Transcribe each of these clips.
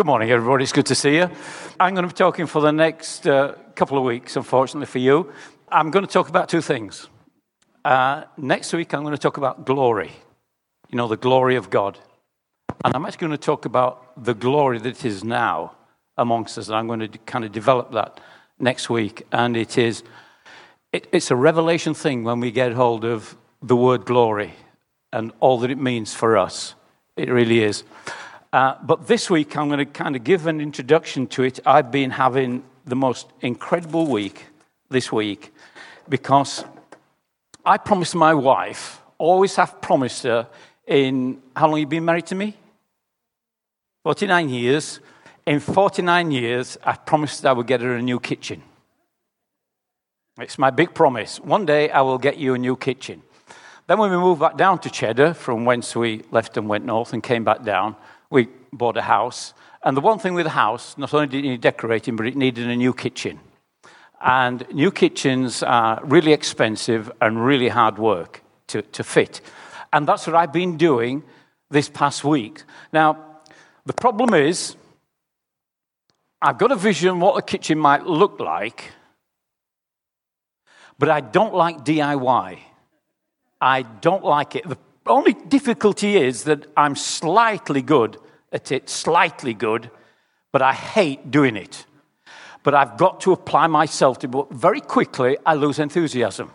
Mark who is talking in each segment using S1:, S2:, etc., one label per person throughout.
S1: Good morning, everybody. It's good to see you. I'm going to be talking for the next uh, couple of weeks, unfortunately for you. I'm going to talk about two things. Uh, next week, I'm going to talk about glory, you know, the glory of God. And I'm actually going to talk about the glory that is now amongst us. And I'm going to kind of develop that next week. And it is, it, it's a revelation thing when we get hold of the word glory and all that it means for us. It really is. Uh, but this week, I'm going to kind of give an introduction to it. I've been having the most incredible week this week because I promised my wife, always have promised her, in how long you been married to me? 49 years. In 49 years, I promised I would get her a new kitchen. It's my big promise. One day I will get you a new kitchen. Then, when we moved back down to Cheddar, from whence we left and went north and came back down, we bought a house. And the one thing with the house, not only did it need decorating, but it needed a new kitchen. And new kitchens are really expensive and really hard work to, to fit. And that's what I've been doing this past week. Now, the problem is, I've got a vision what a kitchen might look like, but I don't like DIY. I don't like it. The only difficulty is that I'm slightly good at it, slightly good, but I hate doing it. But I've got to apply myself to it. Very quickly, I lose enthusiasm.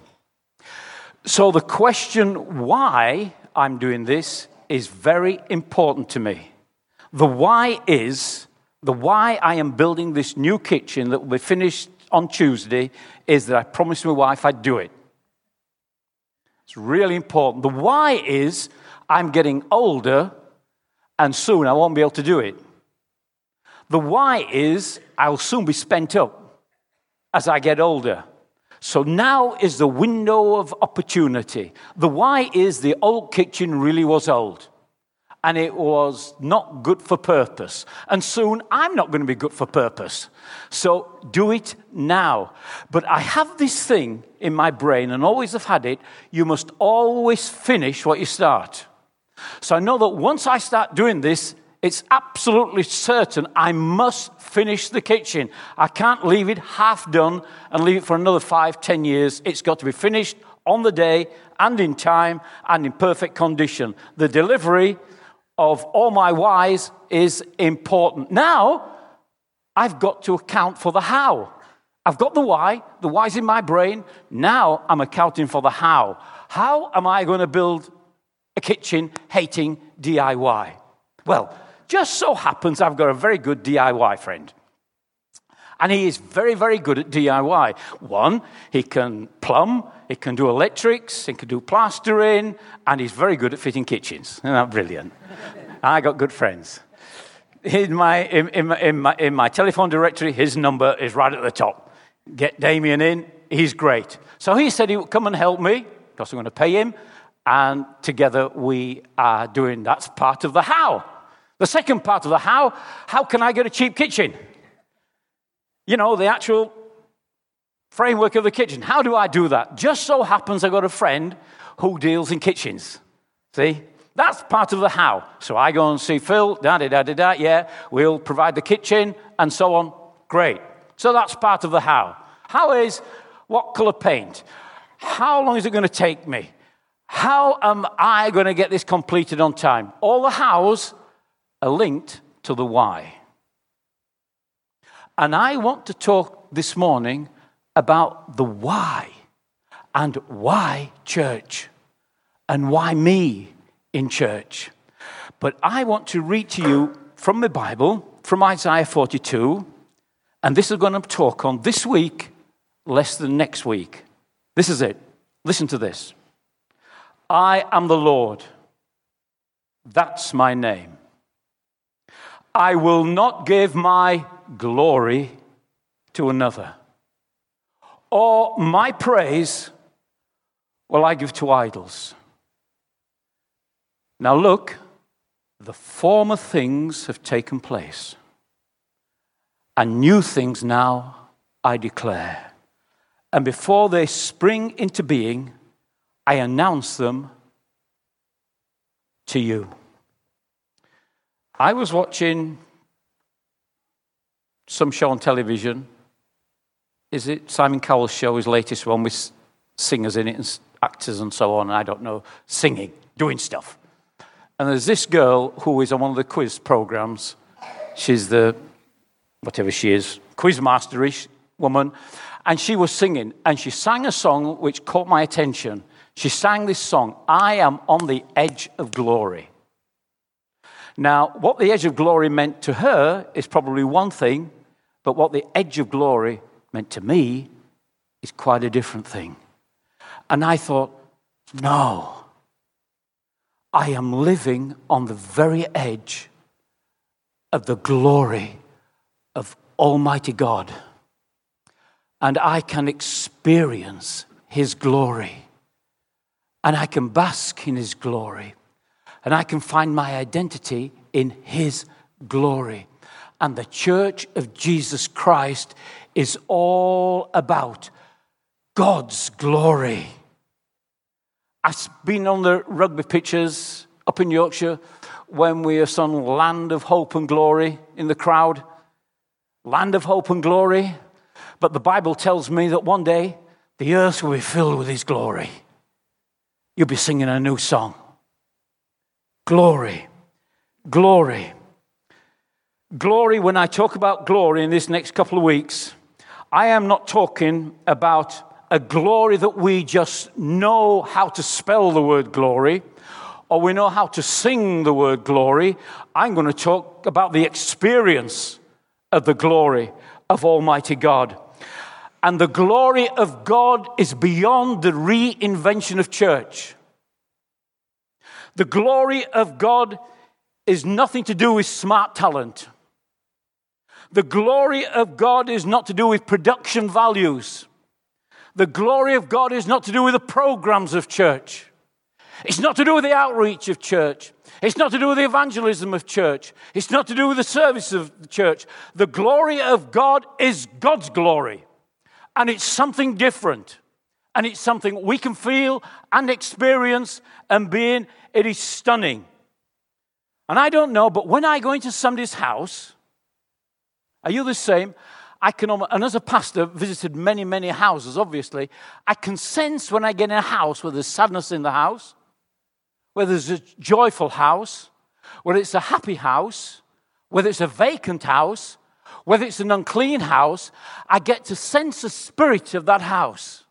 S1: So the question why I'm doing this is very important to me. The why is the why I am building this new kitchen that will be finished on Tuesday is that I promised my wife I'd do it. It's really important. The why is I'm getting older and soon I won't be able to do it. The why is I'll soon be spent up as I get older. So now is the window of opportunity. The why is the old kitchen really was old and it was not good for purpose. And soon I'm not going to be good for purpose. So do it now. But I have this thing in my brain and always have had it you must always finish what you start. So I know that once I start doing this, it's absolutely certain I must finish the kitchen. I can't leave it half done and leave it for another five, ten years. It's got to be finished on the day and in time and in perfect condition. The delivery of all my whys is important. Now, I've got to account for the how. I've got the why, the why's in my brain. Now I'm accounting for the how. How am I going to build a kitchen hating DIY? Well, just so happens I've got a very good DIY friend. And he is very, very good at DIY. One, he can plumb, he can do electrics, he can do plastering, and he's very good at fitting kitchens. Isn't that brilliant? I got good friends. In my, in, in, in, my, in my telephone directory, his number is right at the top. Get Damien in, he's great. So he said he would come and help me, because I'm going to pay him, and together we are doing that's part of the how. The second part of the how, how can I get a cheap kitchen? You know, the actual framework of the kitchen. How do I do that? Just so happens I got a friend who deals in kitchens. See? That's part of the how. So I go and see Phil, da da da da da, yeah, we'll provide the kitchen and so on. Great. So that's part of the how. How is what color paint? How long is it going to take me? How am I going to get this completed on time? All the hows are linked to the why. And I want to talk this morning about the why and why church and why me in church. But I want to read to you from the Bible, from Isaiah 42, and this is going to talk on this week less than next week. This is it. Listen to this. I am the Lord. That's my name. I will not give my glory to another, or my praise will I give to idols. Now look, the former things have taken place, and new things now I declare. And before they spring into being, I announce them to you. I was watching some show on television. Is it Simon Cowell's show, his latest one with singers in it and actors and so on? I don't know, singing, doing stuff. And there's this girl who is on one of the quiz programs. She's the, whatever she is, quiz masterish woman. And she was singing, and she sang a song which caught my attention. She sang this song, I am on the edge of glory. Now, what the edge of glory meant to her is probably one thing, but what the edge of glory meant to me is quite a different thing. And I thought, no, I am living on the very edge of the glory of Almighty God. And I can experience His glory. And I can bask in His glory and I can find my identity in His glory. And the church of Jesus Christ is all about God's glory. I've been on the rugby pitches up in Yorkshire when we are sung Land of Hope and Glory in the crowd. Land of Hope and Glory. But the Bible tells me that one day the earth will be filled with His glory. You'll be singing a new song. Glory. Glory. Glory, when I talk about glory in this next couple of weeks, I am not talking about a glory that we just know how to spell the word glory or we know how to sing the word glory. I'm going to talk about the experience of the glory of Almighty God. And the glory of God is beyond the reinvention of church. The glory of God is nothing to do with smart talent. The glory of God is not to do with production values. The glory of God is not to do with the programs of church. It's not to do with the outreach of church. It's not to do with the evangelism of church. It's not to do with the service of the church. The glory of God is God's glory. And it's something different. And it's something we can feel and experience and be in it is stunning. And I don't know, but when I go into somebody's house, are you the same? I can, and as a pastor, visited many, many houses, obviously. I can sense when I get in a house where there's sadness in the house, whether there's a joyful house, whether it's a happy house, whether it's a vacant house, whether it's an unclean house, I get to sense the spirit of that house.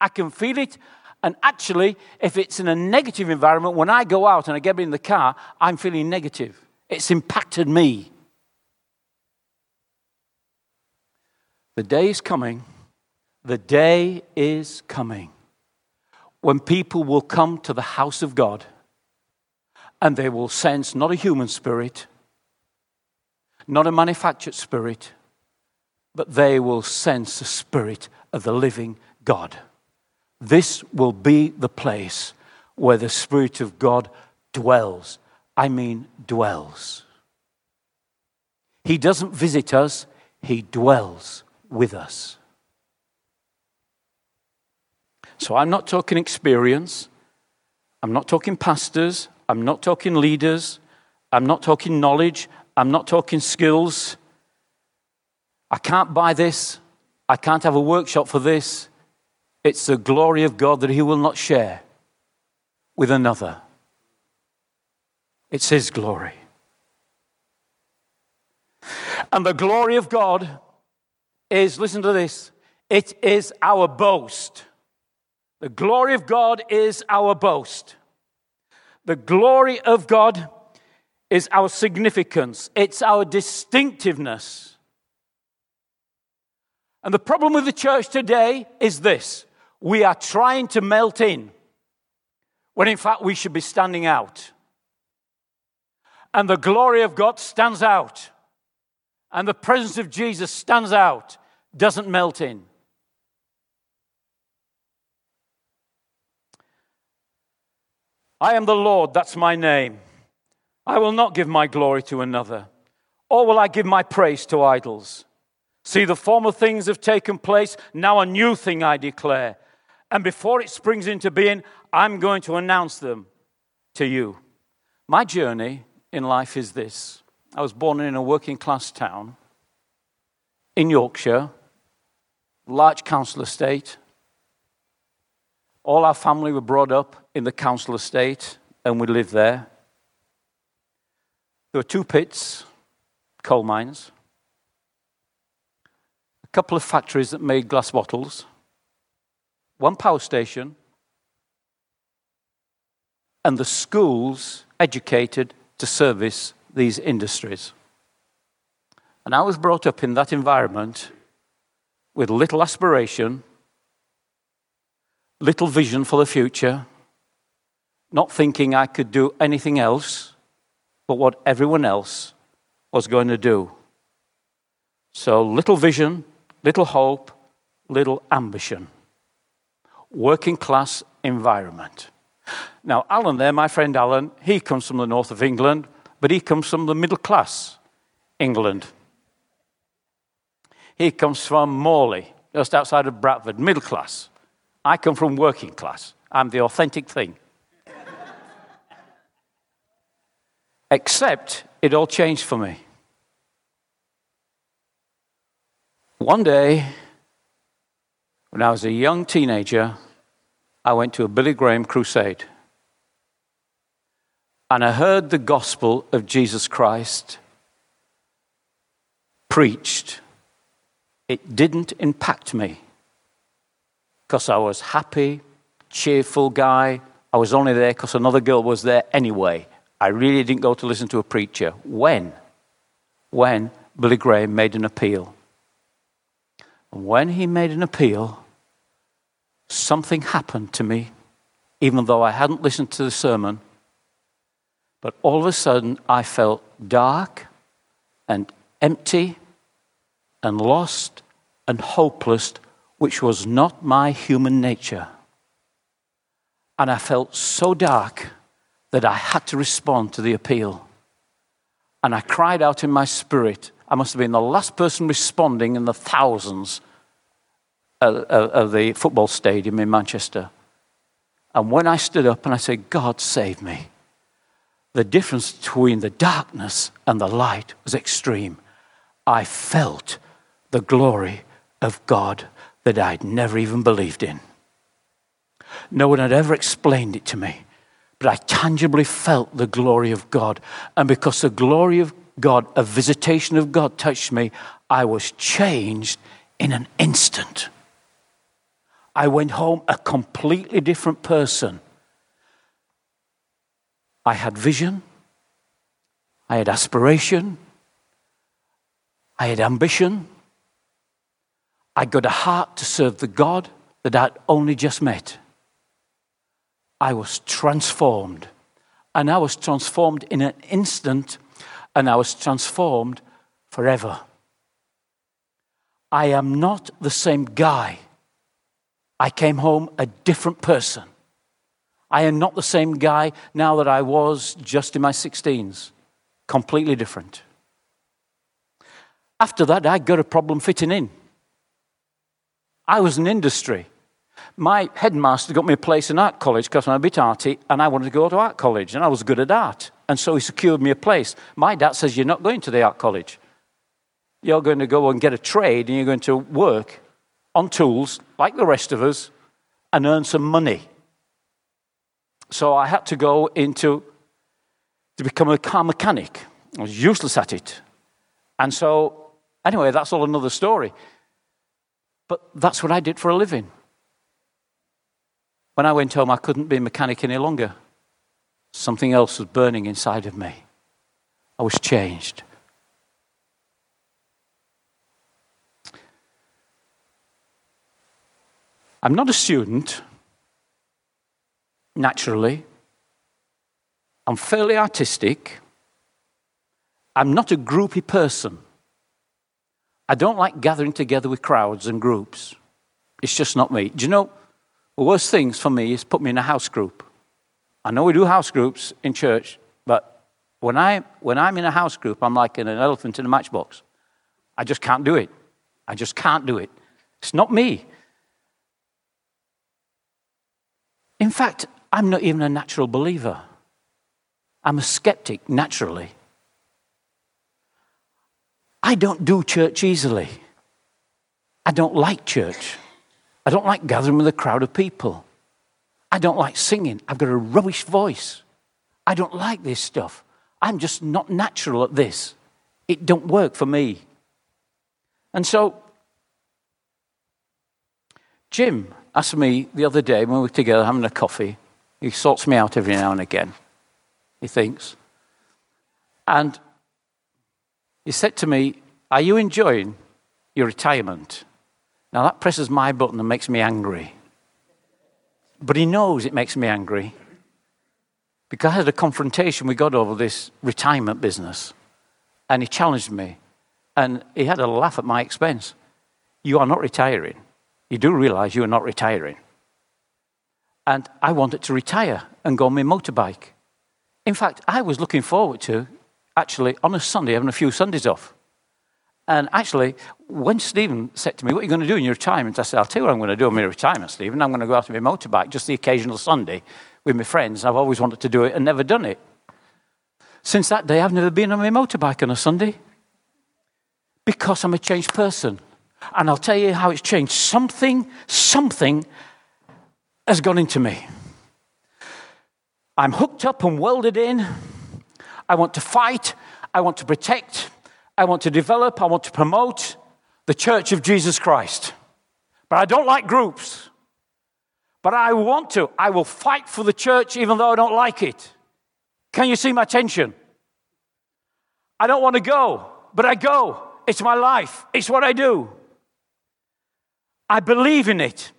S1: I can feel it and actually, if it's in a negative environment, when I go out and I get in the car, I'm feeling negative. It's impacted me. The day is coming. The day is coming when people will come to the house of God and they will sense not a human spirit, not a manufactured spirit, but they will sense the spirit of the living God. This will be the place where the Spirit of God dwells. I mean, dwells. He doesn't visit us, He dwells with us. So I'm not talking experience, I'm not talking pastors, I'm not talking leaders, I'm not talking knowledge, I'm not talking skills. I can't buy this, I can't have a workshop for this. It's the glory of God that He will not share with another. It's His glory. And the glory of God is, listen to this, it is our boast. The glory of God is our boast. The glory of God is our significance, it's our distinctiveness. And the problem with the church today is this we are trying to melt in when in fact we should be standing out. And the glory of God stands out, and the presence of Jesus stands out, doesn't melt in. I am the Lord, that's my name. I will not give my glory to another, or will I give my praise to idols. See, the former things have taken place, now a new thing I declare. And before it springs into being, I'm going to announce them to you. My journey in life is this I was born in a working class town. in Yorkshire, large council estate. All our family were brought up in the council estate, and we lived there. There were two pits, coal mines, a couple of factories that made glass bottles, one power station, and the schools educated to service these industries. And I was brought up in that environment with little aspiration, little vision for the future, not thinking I could do anything else but what everyone else was going to do. So little vision, little hope, little ambition. Working class environment. Now, Alan, there, my friend Alan, he comes from the north of England, but he comes from the middle class England. He comes from Morley, just outside of Bradford, middle class. I come from working class. I'm the authentic thing. Except it all changed for me. One day, when I was a young teenager, I went to a Billy Graham crusade. And I heard the gospel of Jesus Christ preached. It didn't impact me because I was happy, cheerful guy. I was only there because another girl was there anyway. I really didn't go to listen to a preacher. When? When Billy Graham made an appeal. And when he made an appeal, something happened to me, even though I hadn't listened to the sermon. But all of a sudden, I felt dark and empty and lost and hopeless, which was not my human nature. And I felt so dark that I had to respond to the appeal. And I cried out in my spirit. I must have been the last person responding in the thousands of the football stadium in Manchester. And when I stood up and I said, God save me, the difference between the darkness and the light was extreme. I felt the glory of God that I'd never even believed in. No one had ever explained it to me, but I tangibly felt the glory of God. And because the glory of God, a visitation of God touched me, I was changed in an instant. I went home a completely different person. I had vision, I had aspiration, I had ambition, I got a heart to serve the God that I'd only just met. I was transformed. And I was transformed in an instant, and I was transformed forever. I am not the same guy I came home a different person. I am not the same guy now that I was just in my 16s. Completely different. After that, I got a problem fitting in. I was in industry. My headmaster got me a place in art college because I'm a bit arty and I wanted to go to art college and I was good at art. And so he secured me a place. My dad says, You're not going to the art college. You're going to go and get a trade and you're going to work on tools, like the rest of us, and earn some money. So I had to go into to become a car mechanic. I was useless at it. And so, anyway, that's all another story. But that's what I did for a living. When I went home, I couldn't be a mechanic any longer. Something else was burning inside of me. I was changed. I'm not a student, naturally. I'm fairly artistic. I'm not a groupy person. I don't like gathering together with crowds and groups. It's just not me. Do you know, the worst things for me is put me in a house group. I know we do house groups in church, but when, I, when I'm in a house group, I'm like an elephant in a matchbox. I just can't do it. I just can't do it. It's not me. In fact, I'm not even a natural believer. I'm a skeptic naturally. I don't do church easily. I don't like church. I don't like gathering with a crowd of people. I don't like singing. I've got a rubbish voice. I don't like this stuff. I'm just not natural at this. It don't work for me. And so Jim asked me the other day when we were together having a coffee. He sorts me out every now and again, he thinks. And he said to me, Are you enjoying your retirement? Now that presses my button and makes me angry. But he knows it makes me angry because I had a confrontation we got over this retirement business. And he challenged me. And he had a laugh at my expense. You are not retiring. You do realize you are not retiring. And I wanted to retire and go on my motorbike. In fact, I was looking forward to actually on a Sunday having a few Sundays off. And actually, when Stephen said to me, What are you going to do in your retirement? I said, I'll tell you what I'm going to do in my retirement, Stephen. I'm going to go out on my motorbike just the occasional Sunday with my friends. I've always wanted to do it and never done it. Since that day, I've never been on my motorbike on a Sunday because I'm a changed person. And I'll tell you how it's changed. Something, something has gone into me. I'm hooked up and welded in. I want to fight. I want to protect. I want to develop. I want to promote the church of Jesus Christ. But I don't like groups. But I want to. I will fight for the church even though I don't like it. Can you see my tension? I don't want to go, but I go. It's my life, it's what I do. I believe in it.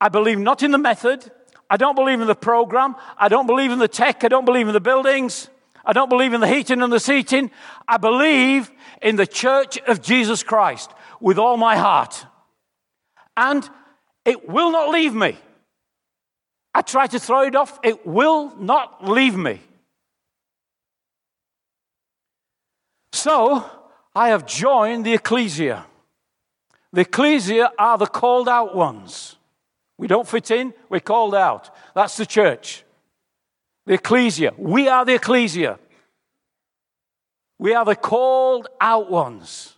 S1: I believe not in the method. I don't believe in the program. I don't believe in the tech. I don't believe in the buildings. I don't believe in the heating and the seating. I believe in the church of Jesus Christ with all my heart. And it will not leave me. I try to throw it off, it will not leave me. So I have joined the ecclesia. The ecclesia are the called out ones. We don't fit in, we're called out. That's the church. The ecclesia. We are the ecclesia. We are the called out ones.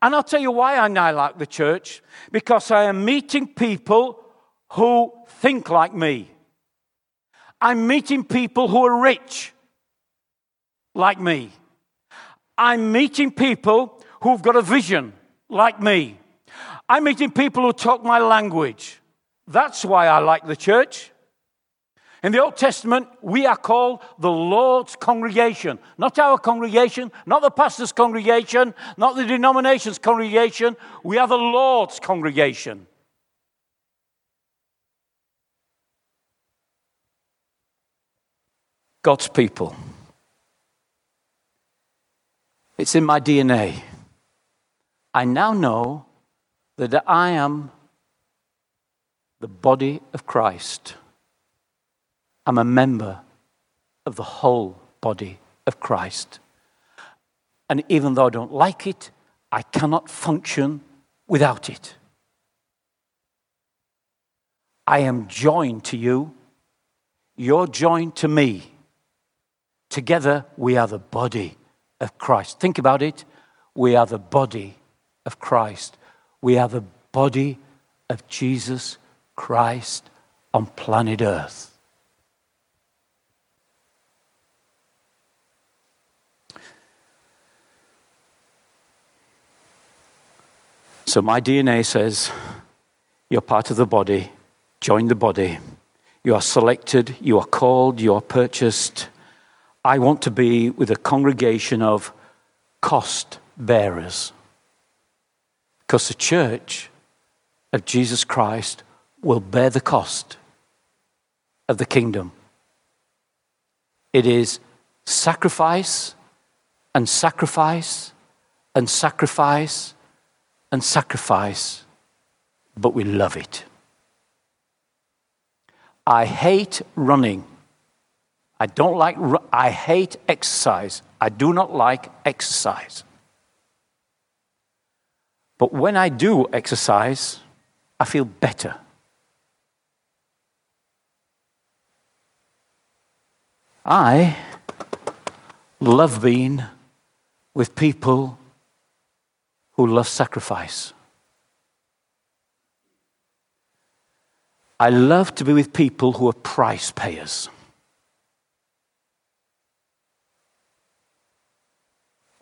S1: And I'll tell you why I now like the church because I am meeting people who think like me. I'm meeting people who are rich like me. I'm meeting people who've got a vision like me. I'm meeting people who talk my language. That's why I like the church. In the Old Testament, we are called the Lord's congregation. Not our congregation, not the pastor's congregation, not the denomination's congregation. We are the Lord's congregation. God's people. It's in my DNA. I now know that I am the body of Christ. I'm a member of the whole body of Christ. And even though I don't like it, I cannot function without it. I am joined to you, you're joined to me. Together, we are the body of Christ. Think about it. We are the body of Christ. We are the body of Jesus Christ on planet Earth. So my DNA says, You're part of the body, join the body. You are selected, you are called, you are purchased. I want to be with a congregation of cost bearers. Because the church of Jesus Christ will bear the cost of the kingdom. It is sacrifice and sacrifice and sacrifice and sacrifice, but we love it. I hate running I don't like, I hate exercise. I do not like exercise. But when I do exercise, I feel better. I love being with people who loves sacrifice. I love to be with people who are price payers.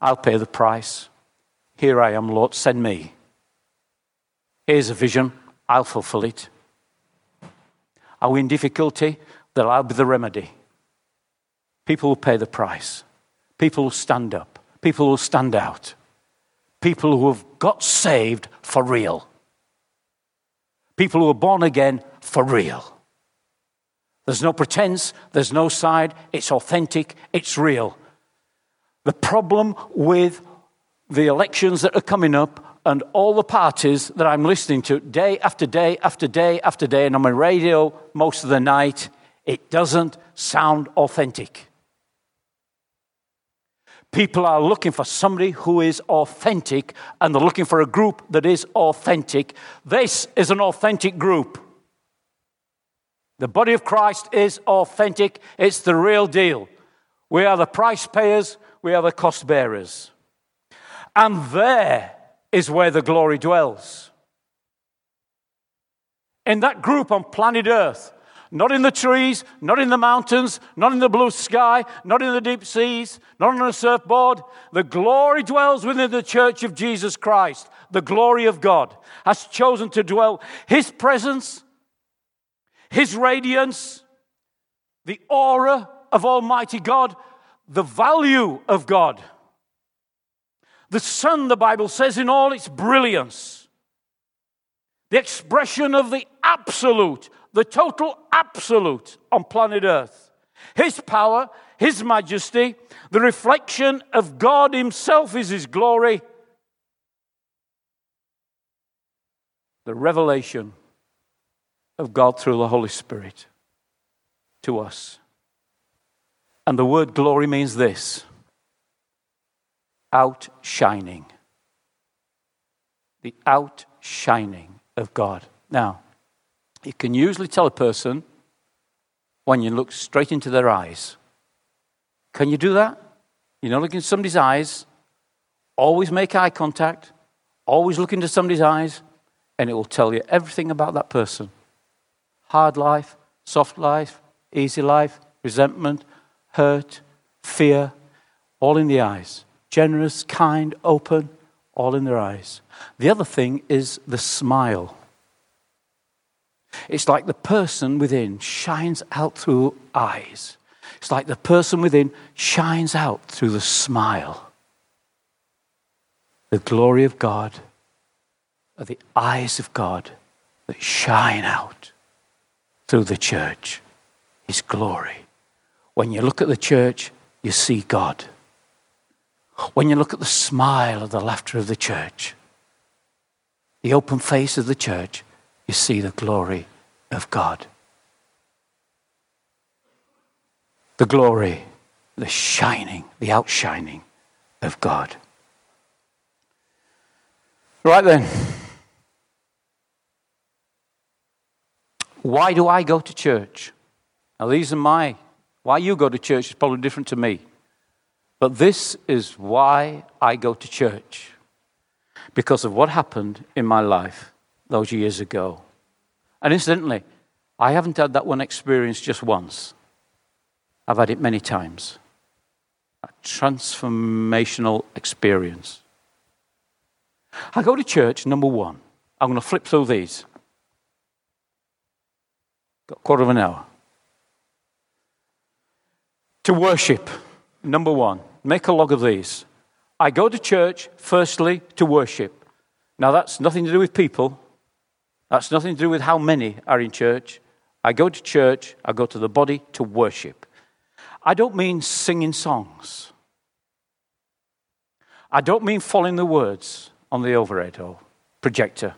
S1: I'll pay the price. Here I am, Lord, send me. Here's a vision, I'll fulfill it. Are we in difficulty? Then I'll be the remedy. People will pay the price. People will stand up. People will stand out. People who have got saved for real. People who are born again for real. There's no pretense, there's no side, it's authentic, it's real. The problem with the elections that are coming up and all the parties that I'm listening to day after day after day after day, and on my radio most of the night, it doesn't sound authentic. People are looking for somebody who is authentic, and they're looking for a group that is authentic. This is an authentic group. The body of Christ is authentic, it's the real deal. We are the price payers, we are the cost bearers. And there is where the glory dwells. In that group on planet Earth, not in the trees, not in the mountains, not in the blue sky, not in the deep seas, not on a surfboard. The glory dwells within the church of Jesus Christ. The glory of God has chosen to dwell. His presence, His radiance, the aura of Almighty God, the value of God the Son, the Bible says, in all its brilliance, the expression of the absolute, the total absolute on planet Earth. His power, His majesty, the reflection of God Himself is His glory. The revelation of God through the Holy Spirit to us. And the word glory means this outshining. The outshining of God. Now, you can usually tell a person when you look straight into their eyes. Can you do that? You know, look into somebody's eyes, always make eye contact, always look into somebody's eyes, and it will tell you everything about that person hard life, soft life, easy life, resentment, hurt, fear, all in the eyes generous, kind, open, all in their eyes. The other thing is the smile. It's like the person within shines out through eyes. It's like the person within shines out through the smile. The glory of God are the eyes of God that shine out through the church. His glory. When you look at the church, you see God. When you look at the smile of the laughter of the church, the open face of the church, you see the glory of God. The glory, the shining, the outshining of God. Right then. Why do I go to church? Now, these are my. Why you go to church is probably different to me. But this is why I go to church because of what happened in my life those years ago. And incidentally, I haven't had that one experience just once, I've had it many times. A transformational experience. I go to church, number one. I'm going to flip through these. Got a quarter of an hour. To worship, number one. Make a log of these. I go to church, firstly, to worship. Now, that's nothing to do with people. That's nothing to do with how many are in church. I go to church, I go to the body to worship. I don't mean singing songs. I don't mean following the words on the overhead or projector.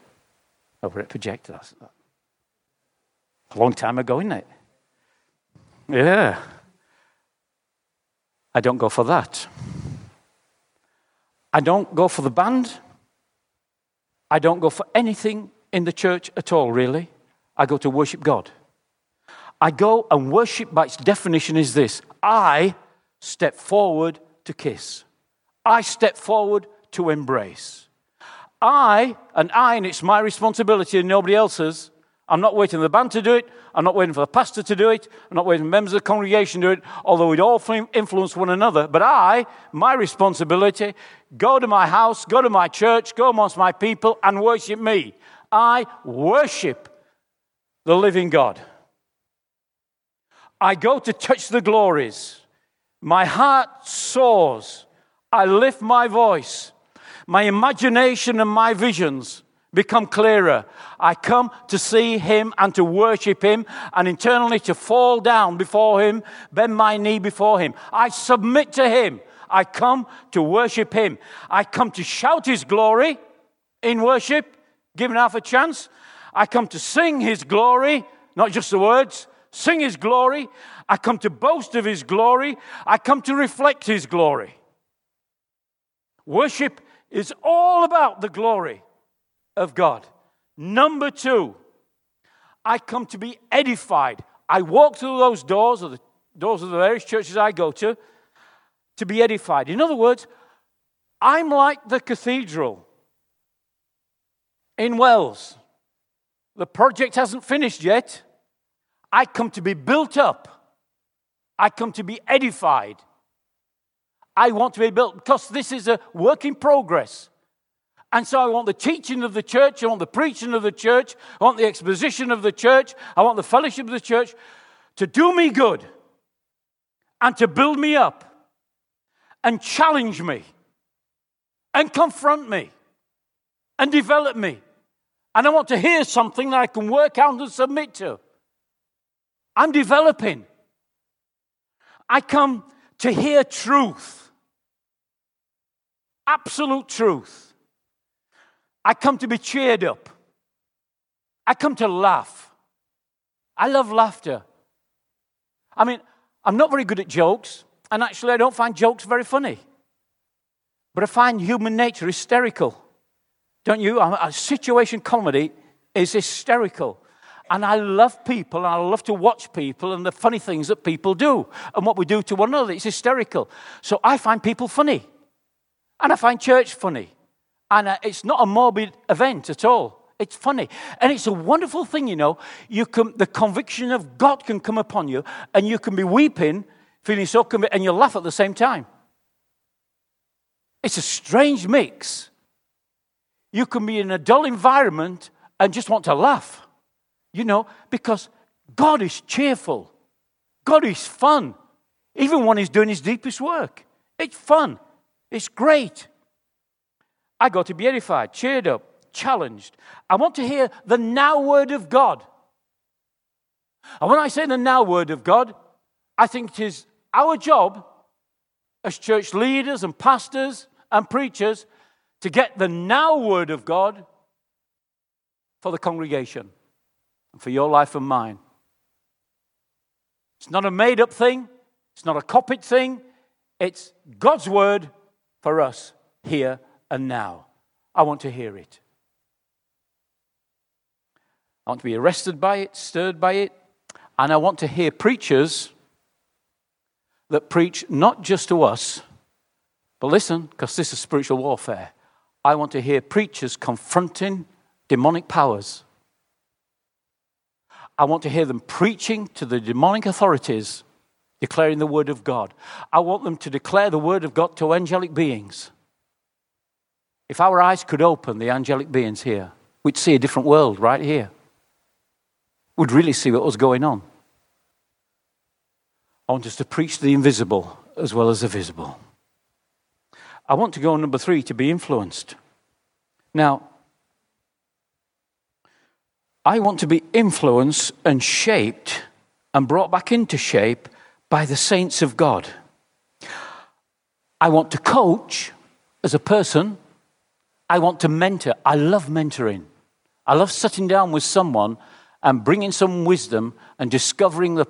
S1: Overhead projector. That's a long time ago, isn't it? Yeah. I don't go for that. I don't go for the band. I don't go for anything in the church at all, really. I go to worship God. I go and worship by its definition is this I step forward to kiss, I step forward to embrace. I, and I, and it's my responsibility and nobody else's, I'm not waiting for the band to do it. I'm not waiting for the pastor to do it. I'm not waiting for members of the congregation to do it, although we'd all influence one another. But I, my responsibility, go to my house, go to my church, go amongst my people and worship me. I worship the living God. I go to touch the glories. My heart soars. I lift my voice. My imagination and my visions become clearer. I come to see him and to worship him and internally to fall down before him, bend my knee before him. I submit to him. I come to worship him. I come to shout his glory in worship, given half a chance. I come to sing his glory, not just the words, sing his glory. I come to boast of his glory. I come to reflect his glory. Worship is all about the glory of God. Number two, I come to be edified. I walk through those doors, or the doors of the various churches I go to, to be edified. In other words, I'm like the cathedral in Wells. The project hasn't finished yet. I come to be built up. I come to be edified. I want to be built because this is a work in progress. And so I want the teaching of the church, I want the preaching of the church, I want the exposition of the church, I want the fellowship of the church to do me good and to build me up and challenge me and confront me and develop me. And I want to hear something that I can work out and submit to. I'm developing. I come to hear truth, absolute truth. I come to be cheered up. I come to laugh. I love laughter. I mean, I'm not very good at jokes, and actually, I don't find jokes very funny. But I find human nature hysterical. Don't you? A situation comedy is hysterical. And I love people, and I love to watch people and the funny things that people do and what we do to one another. It's hysterical. So I find people funny. And I find church funny. And uh, it's not a morbid event at all. It's funny. And it's a wonderful thing, you know. You can, the conviction of God can come upon you, and you can be weeping, feeling so convicted, and you laugh at the same time. It's a strange mix. You can be in a dull environment and just want to laugh, you know, because God is cheerful. God is fun, even when He's doing His deepest work. It's fun. It's great. I got to be edified, cheered up, challenged. I want to hear the now word of God. And when I say the now word of God, I think it is our job as church leaders and pastors and preachers to get the now word of God for the congregation and for your life and mine. It's not a made up thing, it's not a copied thing, it's God's word for us here and now. I want to hear it. I want to be arrested by it, stirred by it, and I want to hear preachers that preach not just to us, but listen, because this is spiritual warfare. I want to hear preachers confronting demonic powers. I want to hear them preaching to the demonic authorities, declaring the word of God. I want them to declare the word of God to angelic beings. If our eyes could open, the angelic beings here, we'd see a different world right here. We'd really see what was going on. I want us to preach the invisible as well as the visible. I want to go number three to be influenced. Now, I want to be influenced and shaped and brought back into shape by the saints of God. I want to coach as a person I want to mentor. I love mentoring. I love sitting down with someone and bringing some wisdom and discovering the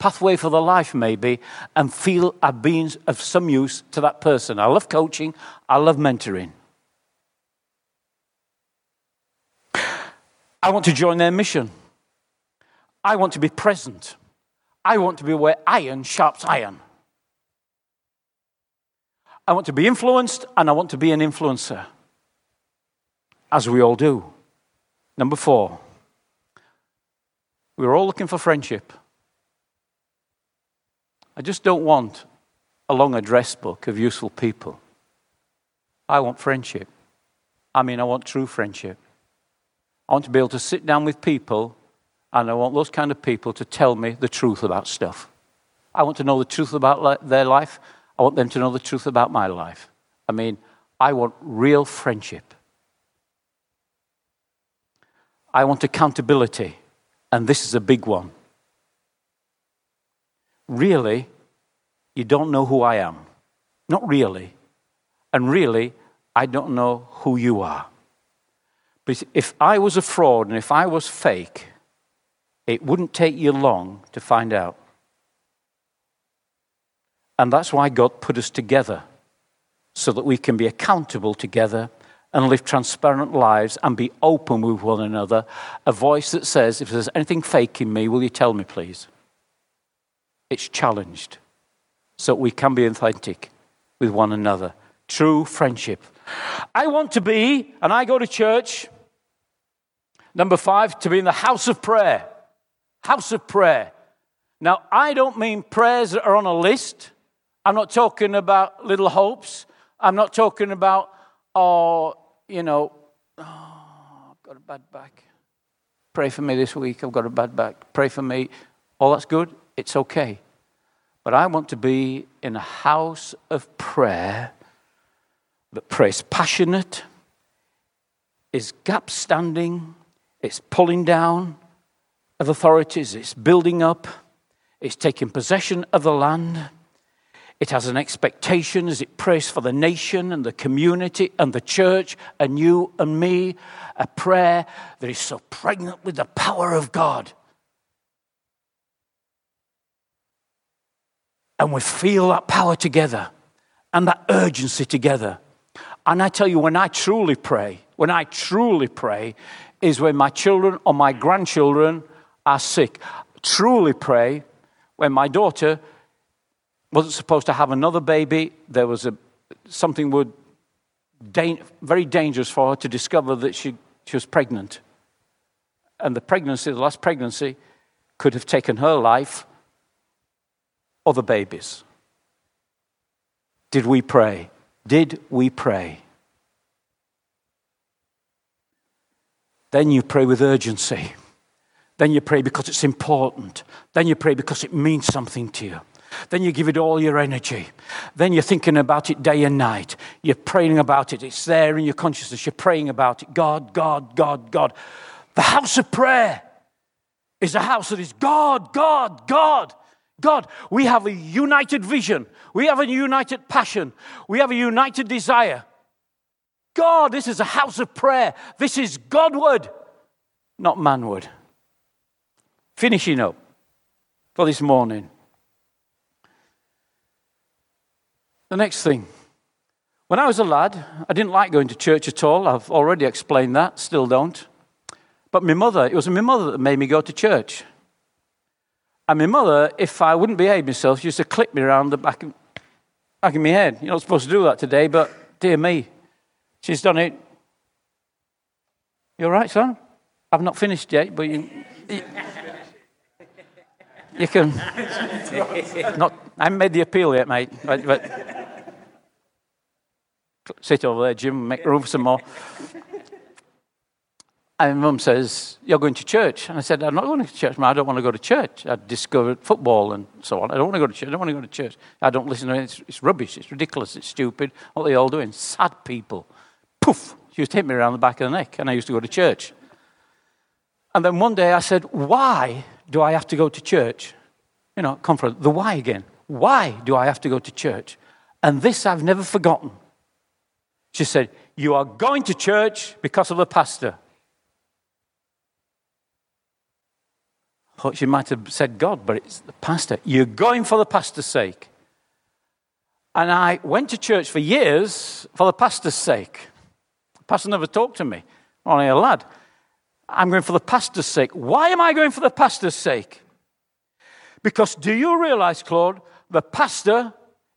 S1: pathway for the life, maybe, and feel I've been of some use to that person. I love coaching. I love mentoring. I want to join their mission. I want to be present. I want to be where iron sharps iron. I want to be influenced and I want to be an influencer as we all do. Number four, we're all looking for friendship. I just don't want a long address book of useful people. I want friendship. I mean, I want true friendship. I want to be able to sit down with people, and I want those kind of people to tell me the truth about stuff. I want to know the truth about their life. I want them to know the truth about my life. I mean, I want real friendship. I want accountability, and this is a big one. Really, you don't know who I am. Not really. And really, I don't know who you are. But if I was a fraud and if I was fake, it wouldn't take you long to find out. And that's why God put us together, so that we can be accountable together and live transparent lives and be open with one another. A voice that says, If there's anything fake in me, will you tell me, please? It's challenged so we can be authentic with one another. True friendship. I want to be, and I go to church, number five, to be in the house of prayer. House of prayer. Now, I don't mean prayers that are on a list. I'm not talking about little hopes. I'm not talking about, oh, you know, oh, I've got a bad back. Pray for me this week. I've got a bad back. Pray for me. All that's good. It's okay. But I want to be in a house of prayer that prays passionate, is gap standing, it's pulling down of authorities, it's building up, it's taking possession of the land. It has an expectation as it prays for the nation and the community and the church and you and me, a prayer that is so pregnant with the power of God and we feel that power together and that urgency together. And I tell you, when I truly pray, when I truly pray, is when my children or my grandchildren are sick. Truly pray when my daughter wasn't supposed to have another baby. There was a, something would da- very dangerous for her to discover that she, she was pregnant. And the pregnancy, the last pregnancy, could have taken her life other babies? Did we pray? Did we pray? Then you pray with urgency. Then you pray because it's important. Then you pray because it means something to you. Then you give it all your energy. Then you're thinking about it day and night. You're praying about it. It's there in your consciousness. You're praying about it. God, God, God, God. The house of prayer is a house that is God, God, God. God, we have a united vision. We have a united passion. We have a united desire. God, this is a house of prayer. This is Godward, not manward. Finishing up for this morning. The next thing. When I was a lad, I didn't like going to church at all. I've already explained that, still don't. But my mother, it was my mother that made me go to church. And my mother, if I wouldn't behave myself, she used to clip me around the back of, back of my head. You're not supposed to do that today, but dear me, she's done it. You all right, son? I've not finished yet, but you, you, you can. Not, I haven't made the appeal yet, mate. But, but sit over there, Jim, make room for some more. And mum says, You're going to church. And I said, I'm not going to church, Mum. I don't want to go to church. I discovered football and so on. I don't want to go to church. I don't want to go to church. I don't listen to it. It's, it's rubbish. It's ridiculous. It's stupid. What are they all doing? Sad people. Poof. She used to hit me around the back of the neck. And I used to go to church. And then one day I said, Why do I have to go to church? You know, come confront the why again. Why do I have to go to church? And this I've never forgotten. She said, You are going to church because of the pastor. She might have said God, but it's the pastor. You're going for the pastor's sake. And I went to church for years for the pastor's sake. The pastor never talked to me, only a lad. I'm going for the pastor's sake. Why am I going for the pastor's sake? Because do you realize, Claude, the pastor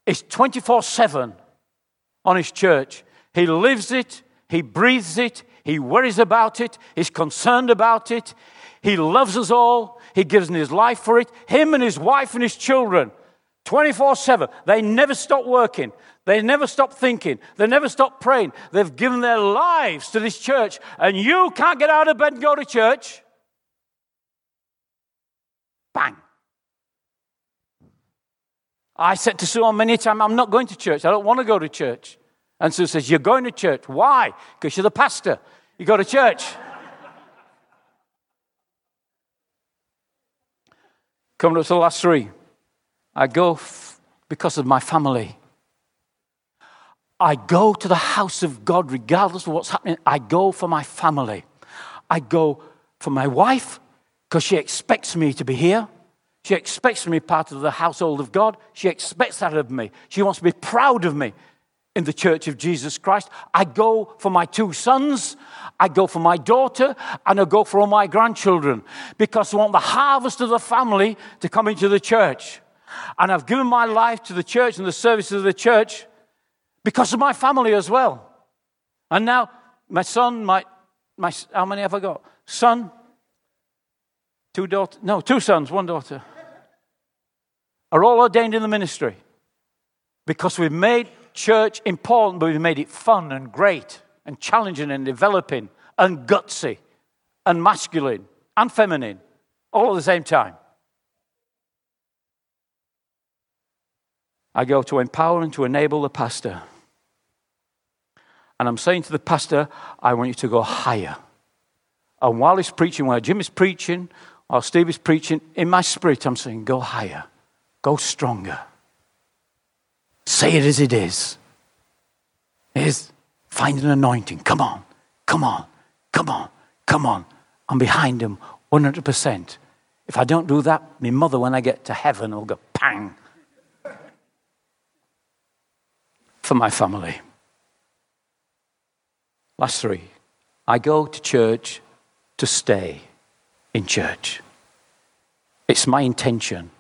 S1: is 24 7 on his church. He lives it, He breathes it. He worries about it. He's concerned about it. He loves us all. He gives his life for it. Him and his wife and his children, 24 7. They never stop working. They never stop thinking. They never stop praying. They've given their lives to this church. And you can't get out of bed and go to church. Bang. I said to Sue many times, I'm not going to church. I don't want to go to church. And Sue says, You're going to church. Why? Because you're the pastor. You go to church. Coming up to the last three. I go f- because of my family. I go to the house of God regardless of what's happening. I go for my family. I go for my wife because she expects me to be here. She expects me part of the household of God. She expects that of me. She wants to be proud of me in the church of Jesus Christ. I go for my two sons, I go for my daughter, and I go for all my grandchildren because I want the harvest of the family to come into the church. And I've given my life to the church and the services of the church because of my family as well. And now, my son, my, my how many have I got? Son, two daughters, no, two sons, one daughter are all ordained in the ministry because we've made church important, but we've made it fun and great and challenging and developing and gutsy and masculine and feminine all at the same time. I go to empower and to enable the pastor. And I'm saying to the pastor, I want you to go higher. And while he's preaching, while Jim is preaching, while Steve is preaching, in my spirit, I'm saying, go higher. Go stronger. Say it as it is. Is find an anointing. Come on, come on, come on, come on. I'm behind him 100%. If I don't do that, my mother, when I get to heaven, will go pang for my family. Last three. I go to church to stay in church. It's my intention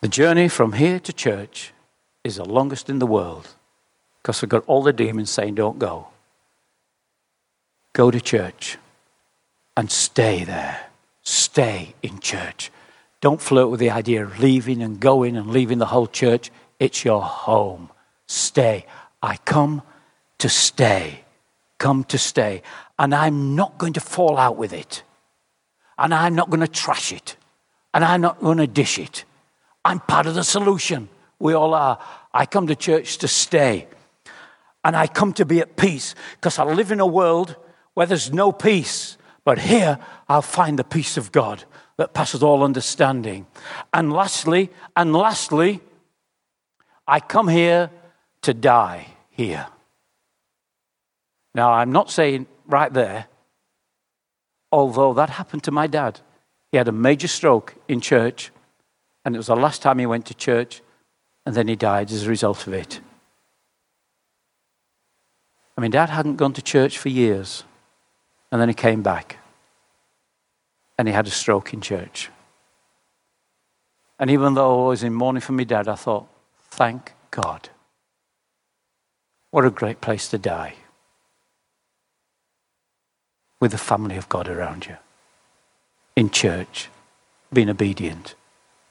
S1: The journey from here to church is the longest in the world because we've got all the demons saying, don't go. Go to church and stay there. Stay in church. Don't flirt with the idea of leaving and going and leaving the whole church. It's your home. Stay. I come to stay. Come to stay. And I'm not going to fall out with it. And I'm not going to trash it. And I'm not going to dish it. I'm part of the solution. We all are. I come to church to stay. And I come to be at peace because I live in a world where there's no peace. But here I'll find the peace of God that passes all understanding. And lastly, and lastly, I come here to die here. Now, I'm not saying right there, although that happened to my dad. He had a major stroke in church and it was the last time he went to church, and then he died as a result of it. I mean, Dad hadn't gone to church for years, and then he came back, and he had a stroke in church. And even though I was in mourning for my dad, I thought, thank God. What a great place to die. With the family of God around you. In church, being obedient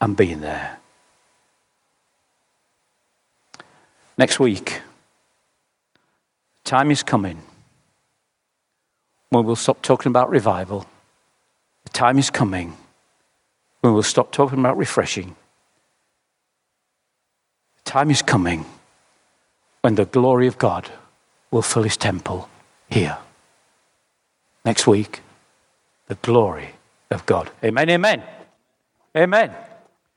S1: and being there. Next week, time is coming when we'll stop talking about revival. The time is coming when we'll stop talking about refreshing. The time is coming when the glory of God will fill his temple here. Next week, the glory of God. Amen, amen. Amen.